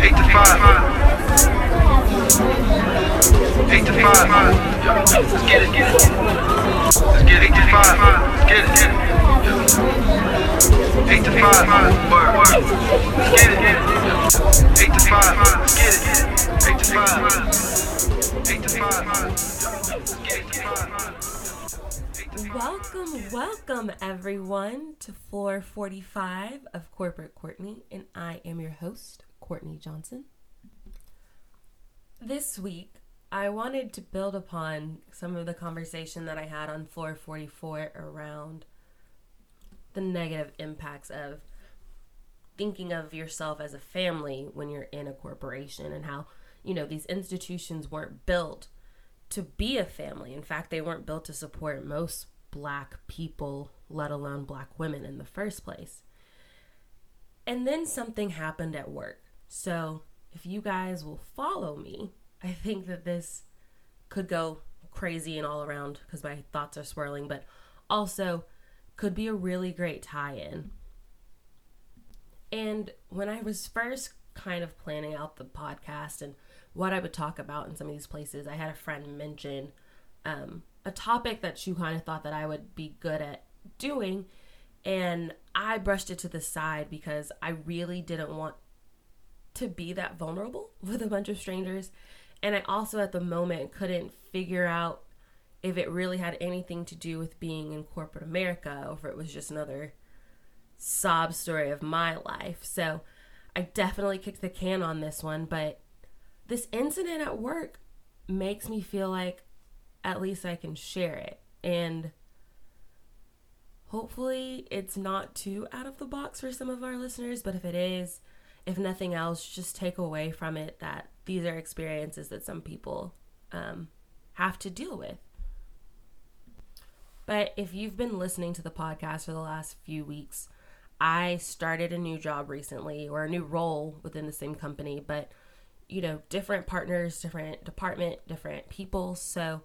Eight to five. Eight to five. Let's get it, get it. Let's get eight to five. Get it, get it. Eight to five. Word, word. Let's get it, get it. Eight to five. Let's get it. To five. Eight to five. Let's get eight to five. Welcome, welcome everyone to floor 45 of Corporate Courtney, and I am your host, Courtney Johnson. This week, I wanted to build upon some of the conversation that I had on floor 44 around the negative impacts of thinking of yourself as a family when you're in a corporation and how, you know, these institutions weren't built to be a family. In fact, they weren't built to support most black people, let alone black women in the first place. And then something happened at work. So, if you guys will follow me, I think that this could go crazy and all around because my thoughts are swirling, but also could be a really great tie in. And when I was first kind of planning out the podcast and what I would talk about in some of these places, I had a friend mention um, a topic that she kind of thought that I would be good at doing. And I brushed it to the side because I really didn't want to be that vulnerable with a bunch of strangers. And I also, at the moment, couldn't figure out if it really had anything to do with being in corporate America or if it was just another sob story of my life. So I definitely kicked the can on this one, but this incident at work makes me feel like at least I can share it. And hopefully it's not too out of the box for some of our listeners, but if it is, if nothing else, just take away from it that these are experiences that some people um, have to deal with. But if you've been listening to the podcast for the last few weeks, I started a new job recently or a new role within the same company, but you know, different partners, different department, different people. So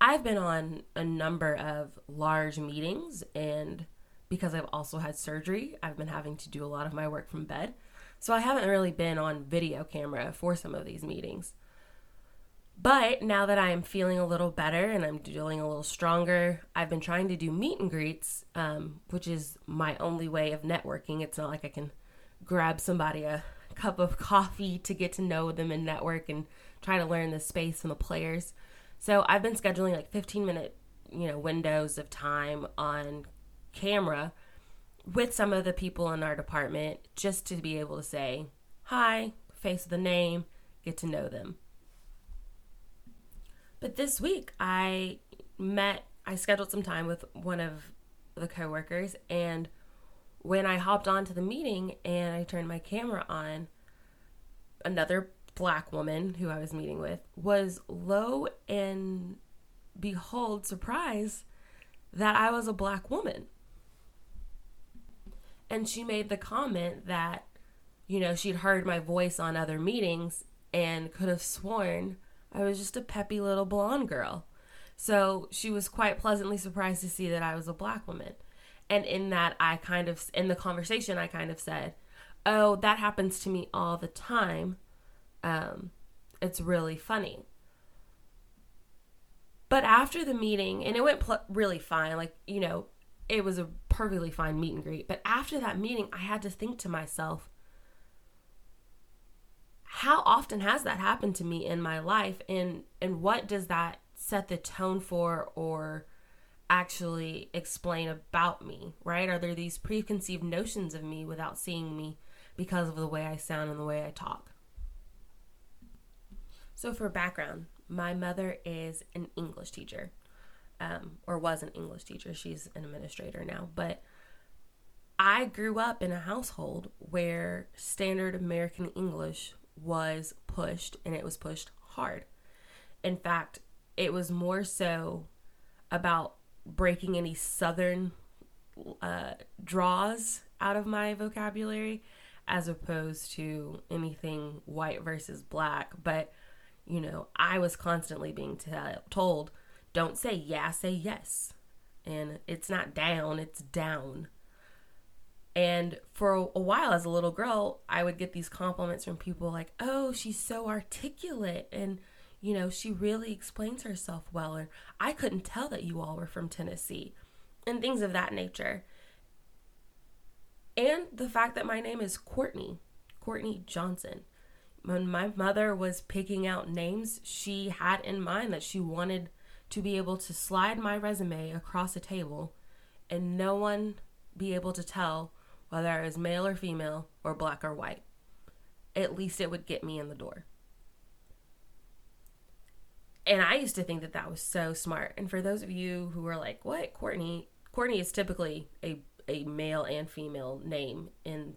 I've been on a number of large meetings and because I've also had surgery, I've been having to do a lot of my work from bed. So I haven't really been on video camera for some of these meetings. But now that I'm feeling a little better and I'm feeling a little stronger, I've been trying to do meet and greets, um, which is my only way of networking. It's not like I can grab somebody a cup of coffee to get to know them and network and try to learn the space and the players. So I've been scheduling like 15 minute, you know, windows of time on camera with some of the people in our department just to be able to say hi, face the name, get to know them. But this week I met, I scheduled some time with one of the coworkers, and when I hopped onto the meeting and I turned my camera on, another black woman who I was meeting with was low and behold surprised that I was a black woman. And she made the comment that, you know, she'd heard my voice on other meetings and could have sworn I was just a peppy little blonde girl. So she was quite pleasantly surprised to see that I was a black woman. And in that, I kind of, in the conversation, I kind of said, Oh, that happens to me all the time. Um, it's really funny. But after the meeting, and it went pl- really fine, like, you know, it was a perfectly fine meet and greet. But after that meeting, I had to think to myself, how often has that happened to me in my life? And and what does that set the tone for or actually explain about me right? Are there these preconceived notions of me without seeing me because of the way i sound and the way i talk? So for background my mother is an english teacher um, or was an english teacher she's an administrator now but i grew up in a household where standard american english was pushed and it was pushed hard. In fact, it was more so about breaking any southern uh, draws out of my vocabulary as opposed to anything white versus black. But, you know, I was constantly being t- told, don't say yeah, say yes. And it's not down, it's down. And for a while as a little girl, I would get these compliments from people like, oh, she's so articulate. And, you know, she really explains herself well. And I couldn't tell that you all were from Tennessee and things of that nature. And the fact that my name is Courtney, Courtney Johnson. When my mother was picking out names, she had in mind that she wanted to be able to slide my resume across a table and no one be able to tell whether I was male or female or black or white. At least it would get me in the door. And I used to think that that was so smart. And for those of you who are like, what, Courtney? Courtney is typically a, a male and female name in,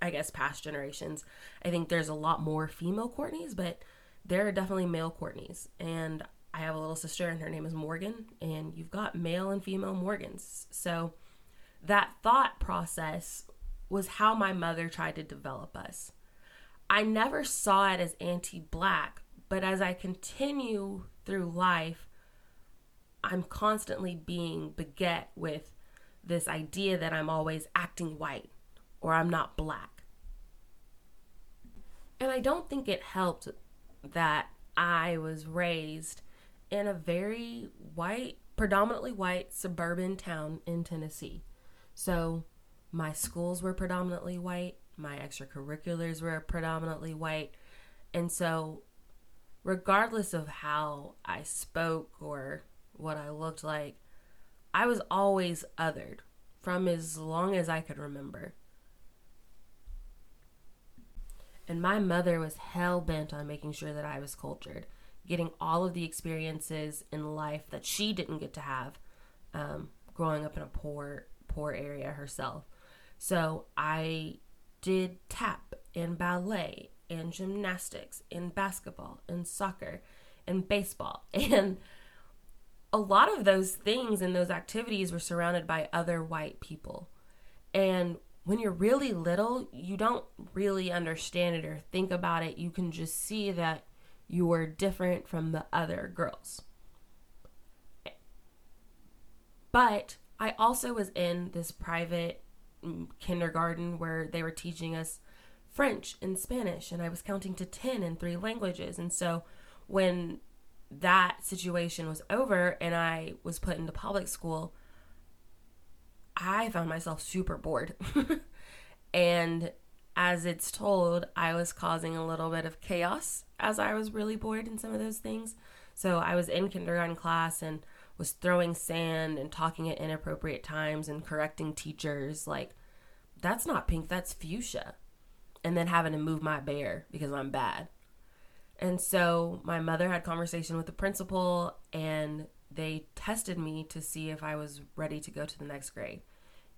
I guess, past generations. I think there's a lot more female Courtneys, but there are definitely male Courtneys. And I have a little sister, and her name is Morgan. And you've got male and female Morgans. So that thought process was how my mother tried to develop us. I never saw it as anti black, but as I continue through life, I'm constantly being beget with this idea that I'm always acting white or I'm not black. And I don't think it helped that I was raised in a very white, predominantly white suburban town in Tennessee. So my schools were predominantly white, my extracurriculars were predominantly white. And so, regardless of how I spoke or what I looked like, I was always othered from as long as I could remember. And my mother was hell bent on making sure that I was cultured, getting all of the experiences in life that she didn't get to have um, growing up in a poor, poor area herself. So I did tap and ballet and gymnastics and basketball and soccer and baseball. And a lot of those things and those activities were surrounded by other white people. And when you're really little, you don't really understand it or think about it. You can just see that you are different from the other girls. But I also was in this private mm, kindergarten where they were teaching us French and Spanish, and I was counting to 10 in three languages. And so when that situation was over and I was put into public school, I found myself super bored. and as it's told, I was causing a little bit of chaos as I was really bored in some of those things. So I was in kindergarten class and was throwing sand and talking at inappropriate times and correcting teachers like that's not pink that's fuchsia. And then having to move my bear because i'm bad. And so my mother had conversation with the principal and they tested me to see if i was ready to go to the next grade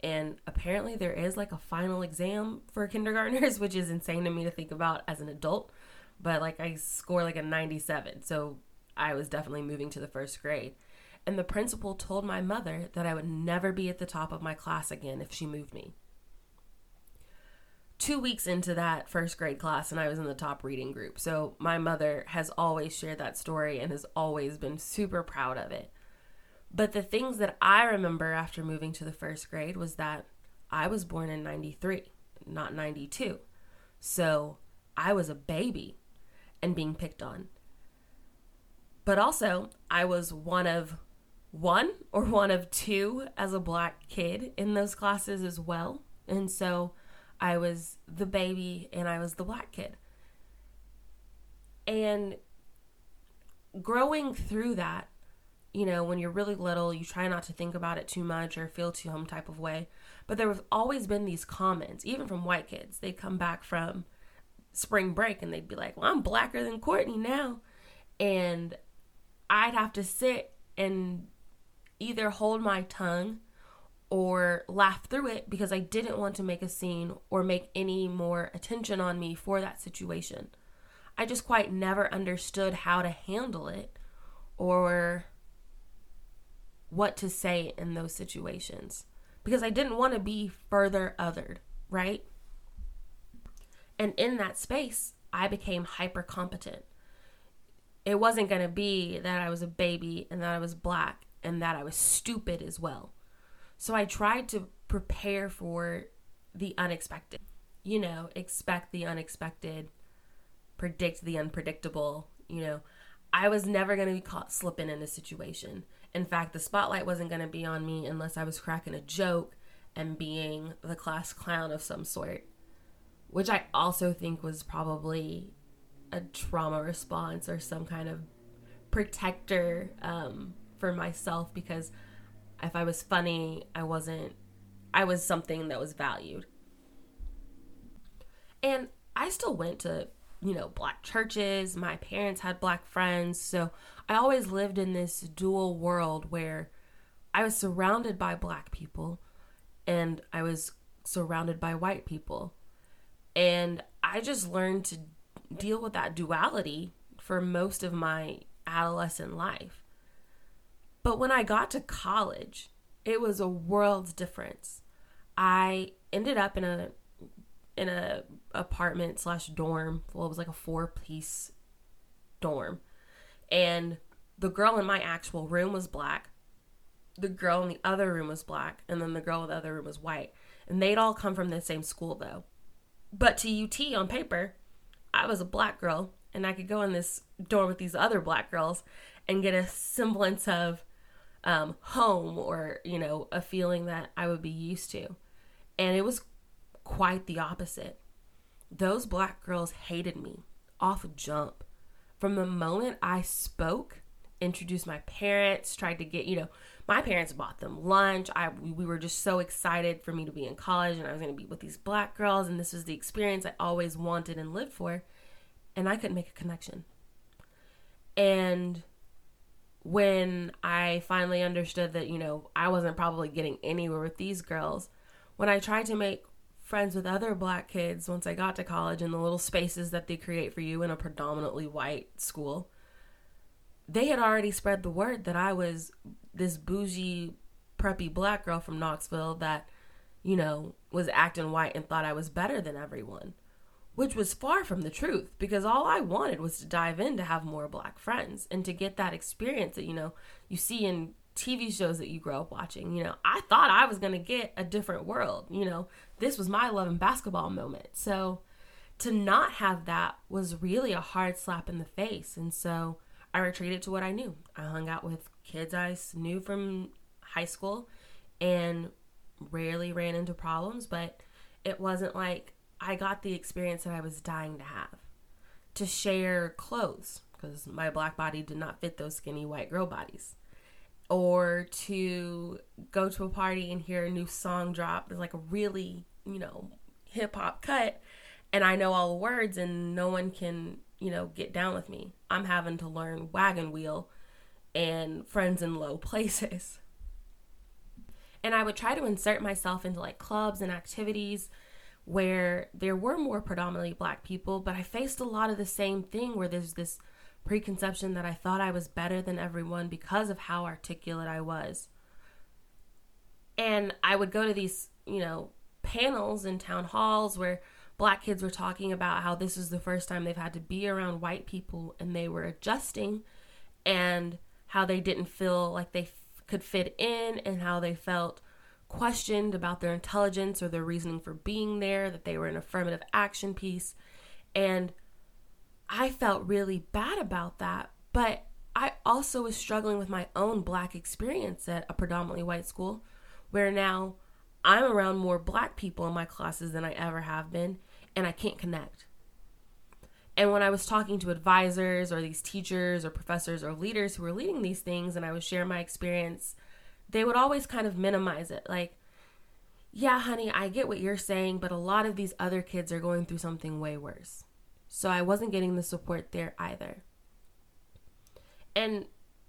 and apparently there is like a final exam for kindergartners which is insane to me to think about as an adult but like i score like a 97 so i was definitely moving to the first grade and the principal told my mother that I would never be at the top of my class again if she moved me. Two weeks into that first grade class, and I was in the top reading group. So my mother has always shared that story and has always been super proud of it. But the things that I remember after moving to the first grade was that I was born in 93, not 92. So I was a baby and being picked on. But also, I was one of one or one of two as a black kid in those classes as well. And so I was the baby and I was the black kid. And growing through that, you know, when you're really little, you try not to think about it too much or feel too home type of way. But there have always been these comments, even from white kids. They'd come back from spring break and they'd be like, Well, I'm blacker than Courtney now. And I'd have to sit and either hold my tongue or laugh through it because I didn't want to make a scene or make any more attention on me for that situation. I just quite never understood how to handle it or what to say in those situations because I didn't want to be further othered, right? And in that space, I became hyper competent. It wasn't going to be that I was a baby and that I was black and that I was stupid as well. So I tried to prepare for the unexpected. You know, expect the unexpected, predict the unpredictable. You know, I was never going to be caught slipping in a situation. In fact, the spotlight wasn't going to be on me unless I was cracking a joke and being the class clown of some sort, which I also think was probably a trauma response or some kind of protector um, for myself because if I was funny, I wasn't, I was something that was valued. And I still went to, you know, black churches. My parents had black friends. So I always lived in this dual world where I was surrounded by black people and I was surrounded by white people. And I just learned to deal with that duality for most of my adolescent life. But when I got to college, it was a world's difference. I ended up in a in a apartment slash dorm. Well, it was like a four piece dorm, and the girl in my actual room was black. The girl in the other room was black, and then the girl in the other room was white. And they'd all come from the same school though. But to UT on paper, I was a black girl, and I could go in this dorm with these other black girls and get a semblance of um, home or, you know, a feeling that I would be used to. And it was quite the opposite. Those black girls hated me off jump. From the moment I spoke, introduced my parents, tried to get, you know, my parents bought them lunch. I we were just so excited for me to be in college and I was going to be with these black girls and this was the experience I always wanted and lived for. And I couldn't make a connection. And when I finally understood that, you know, I wasn't probably getting anywhere with these girls, when I tried to make friends with other black kids once I got to college in the little spaces that they create for you in a predominantly white school, they had already spread the word that I was this bougie, preppy black girl from Knoxville that, you know, was acting white and thought I was better than everyone which was far from the truth because all I wanted was to dive in to have more black friends and to get that experience that you know you see in TV shows that you grow up watching. You know, I thought I was going to get a different world. You know, this was my love and basketball moment. So to not have that was really a hard slap in the face. And so I retreated to what I knew. I hung out with kids I knew from high school and rarely ran into problems, but it wasn't like I got the experience that I was dying to have to share clothes because my black body did not fit those skinny white girl bodies. Or to go to a party and hear a new song drop. There's like a really, you know, hip hop cut, and I know all the words, and no one can, you know, get down with me. I'm having to learn wagon wheel and friends in low places. And I would try to insert myself into like clubs and activities where there were more predominantly black people, but I faced a lot of the same thing where there's this preconception that I thought I was better than everyone because of how articulate I was. And I would go to these, you know, panels in town halls where black kids were talking about how this was the first time they've had to be around white people and they were adjusting and how they didn't feel like they f- could fit in and how they felt questioned about their intelligence or their reasoning for being there, that they were an affirmative action piece. And I felt really bad about that. But I also was struggling with my own black experience at a predominantly white school, where now I'm around more black people in my classes than I ever have been, and I can't connect. And when I was talking to advisors or these teachers or professors or leaders who were leading these things, and I would share my experience they would always kind of minimize it. Like, yeah, honey, I get what you're saying, but a lot of these other kids are going through something way worse. So I wasn't getting the support there either. And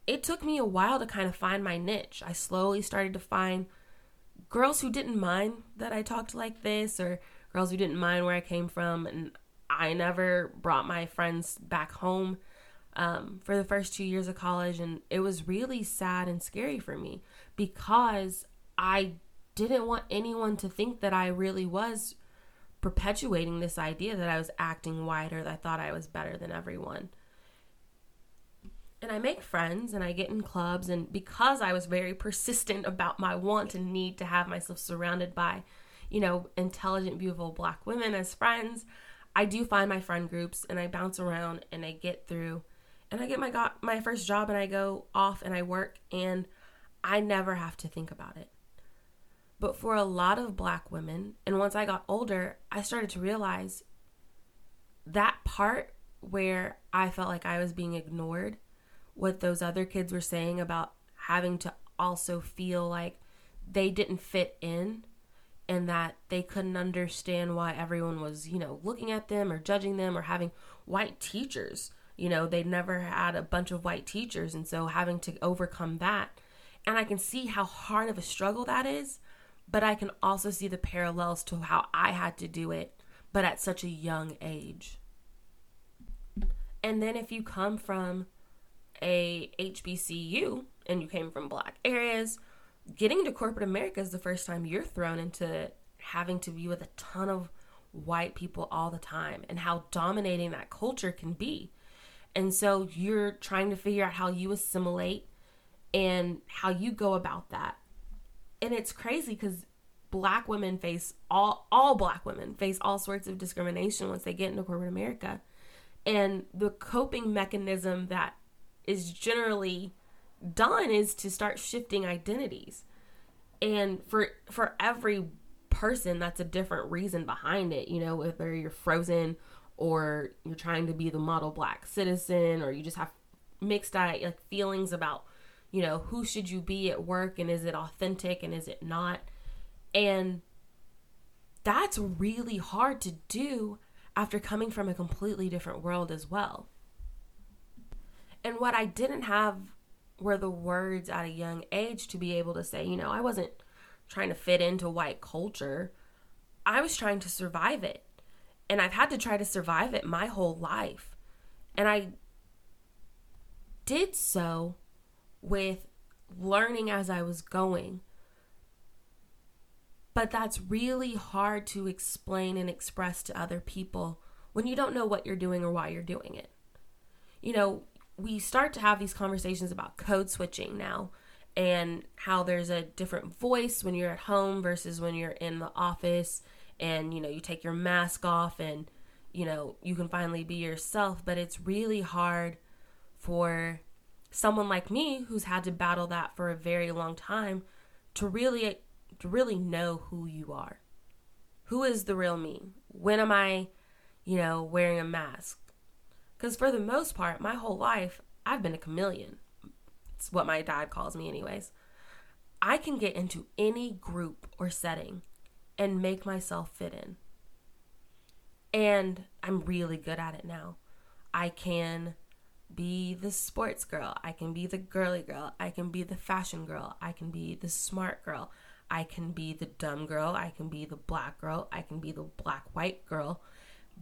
it took me a while to kind of find my niche. I slowly started to find girls who didn't mind that I talked like this or girls who didn't mind where I came from. And I never brought my friends back home um, for the first two years of college. And it was really sad and scary for me because I didn't want anyone to think that I really was perpetuating this idea that I was acting whiter, that I thought I was better than everyone. And I make friends and I get in clubs, and because I was very persistent about my want and need to have myself surrounded by you know, intelligent, beautiful black women as friends. I do find my friend groups and I bounce around and I get through and I get my got my first job and I go off and I work and I never have to think about it. But for a lot of black women, and once I got older, I started to realize that part where I felt like I was being ignored, what those other kids were saying about having to also feel like they didn't fit in and that they couldn't understand why everyone was, you know, looking at them or judging them or having white teachers. You know, they never had a bunch of white teachers. And so having to overcome that. And I can see how hard of a struggle that is, but I can also see the parallels to how I had to do it, but at such a young age. And then if you come from a HBCU and you came from black areas, getting to corporate America is the first time you're thrown into having to be with a ton of white people all the time and how dominating that culture can be. And so you're trying to figure out how you assimilate and how you go about that. And it's crazy cuz black women face all all black women face all sorts of discrimination once they get into corporate America. And the coping mechanism that is generally done is to start shifting identities. And for for every person that's a different reason behind it, you know, whether you're frozen or you're trying to be the model black citizen or you just have mixed like feelings about, you know, who should you be at work and is it authentic and is it not? And that's really hard to do after coming from a completely different world as well. And what I didn't have were the words at a young age to be able to say, you know, I wasn't trying to fit into white culture. I was trying to survive it. And I've had to try to survive it my whole life. And I did so with learning as I was going. But that's really hard to explain and express to other people when you don't know what you're doing or why you're doing it. You know, we start to have these conversations about code switching now and how there's a different voice when you're at home versus when you're in the office and you know you take your mask off and you know you can finally be yourself. But it's really hard for someone like me who's had to battle that for a very long time to really to really know who you are. Who is the real me? When am i you know wearing a mask because for the most part, my whole life, I've been a chameleon. It's what my dad calls me, anyways. I can get into any group or setting and make myself fit in. And I'm really good at it now. I can be the sports girl. I can be the girly girl. I can be the fashion girl. I can be the smart girl. I can be the dumb girl. I can be the black girl. I can be the black white girl.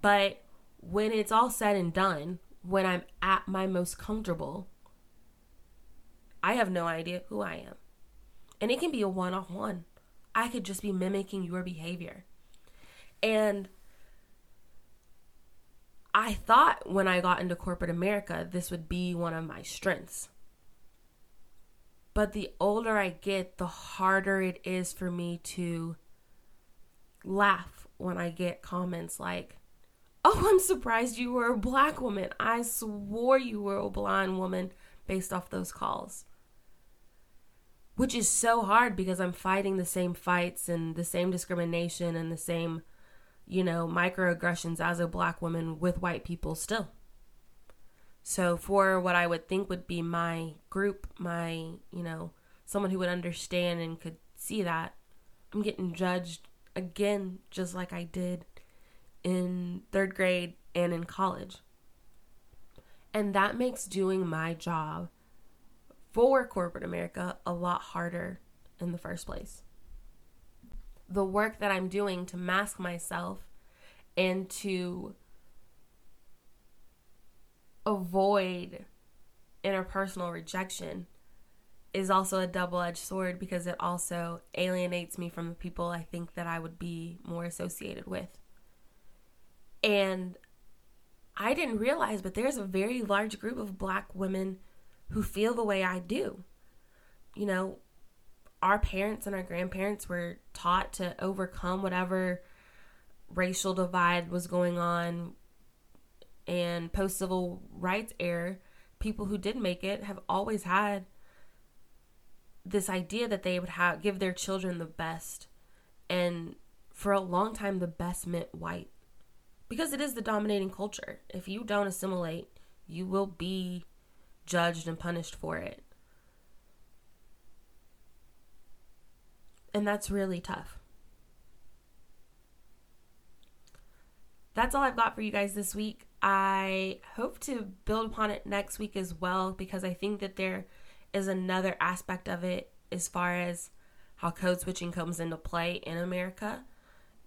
But when it's all said and done, when I'm at my most comfortable, I have no idea who I am. And it can be a one on one. I could just be mimicking your behavior. And I thought when I got into corporate America, this would be one of my strengths. But the older I get, the harder it is for me to laugh when I get comments like, Oh, I'm surprised you were a black woman. I swore you were a blonde woman based off those calls. Which is so hard because I'm fighting the same fights and the same discrimination and the same, you know, microaggressions as a black woman with white people still. So, for what I would think would be my group, my, you know, someone who would understand and could see that, I'm getting judged again, just like I did in third grade and in college. And that makes doing my job for corporate America a lot harder in the first place. The work that I'm doing to mask myself and to avoid interpersonal rejection is also a double edged sword because it also alienates me from the people I think that I would be more associated with. And I didn't realize, but there's a very large group of black women who feel the way I do. You know, our parents and our grandparents were taught to overcome whatever racial divide was going on and post civil rights era, people who did make it have always had this idea that they would have give their children the best. And for a long time the best meant white. Because it is the dominating culture. If you don't assimilate, you will be judged and punished for it. And that's really tough. That's all I've got for you guys this week. I hope to build upon it next week as well because I think that there is another aspect of it as far as how code switching comes into play in America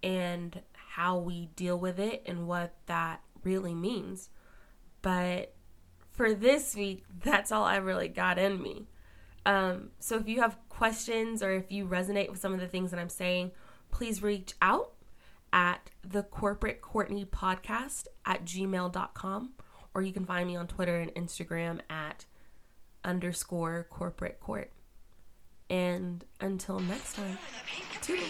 and how we deal with it and what that really means. But for this week, that's all I really got in me. Um, so if you have questions or if you resonate with some of the things that I'm saying, please reach out at the corporate Courtney podcast at gmail.com or you can find me on Twitter and Instagram at underscore corporate court. And until next time, toodles.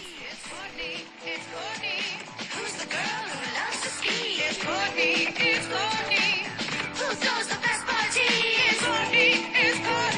Courtney is Courtney. Who throws the best party? Is Courtney is Courtney.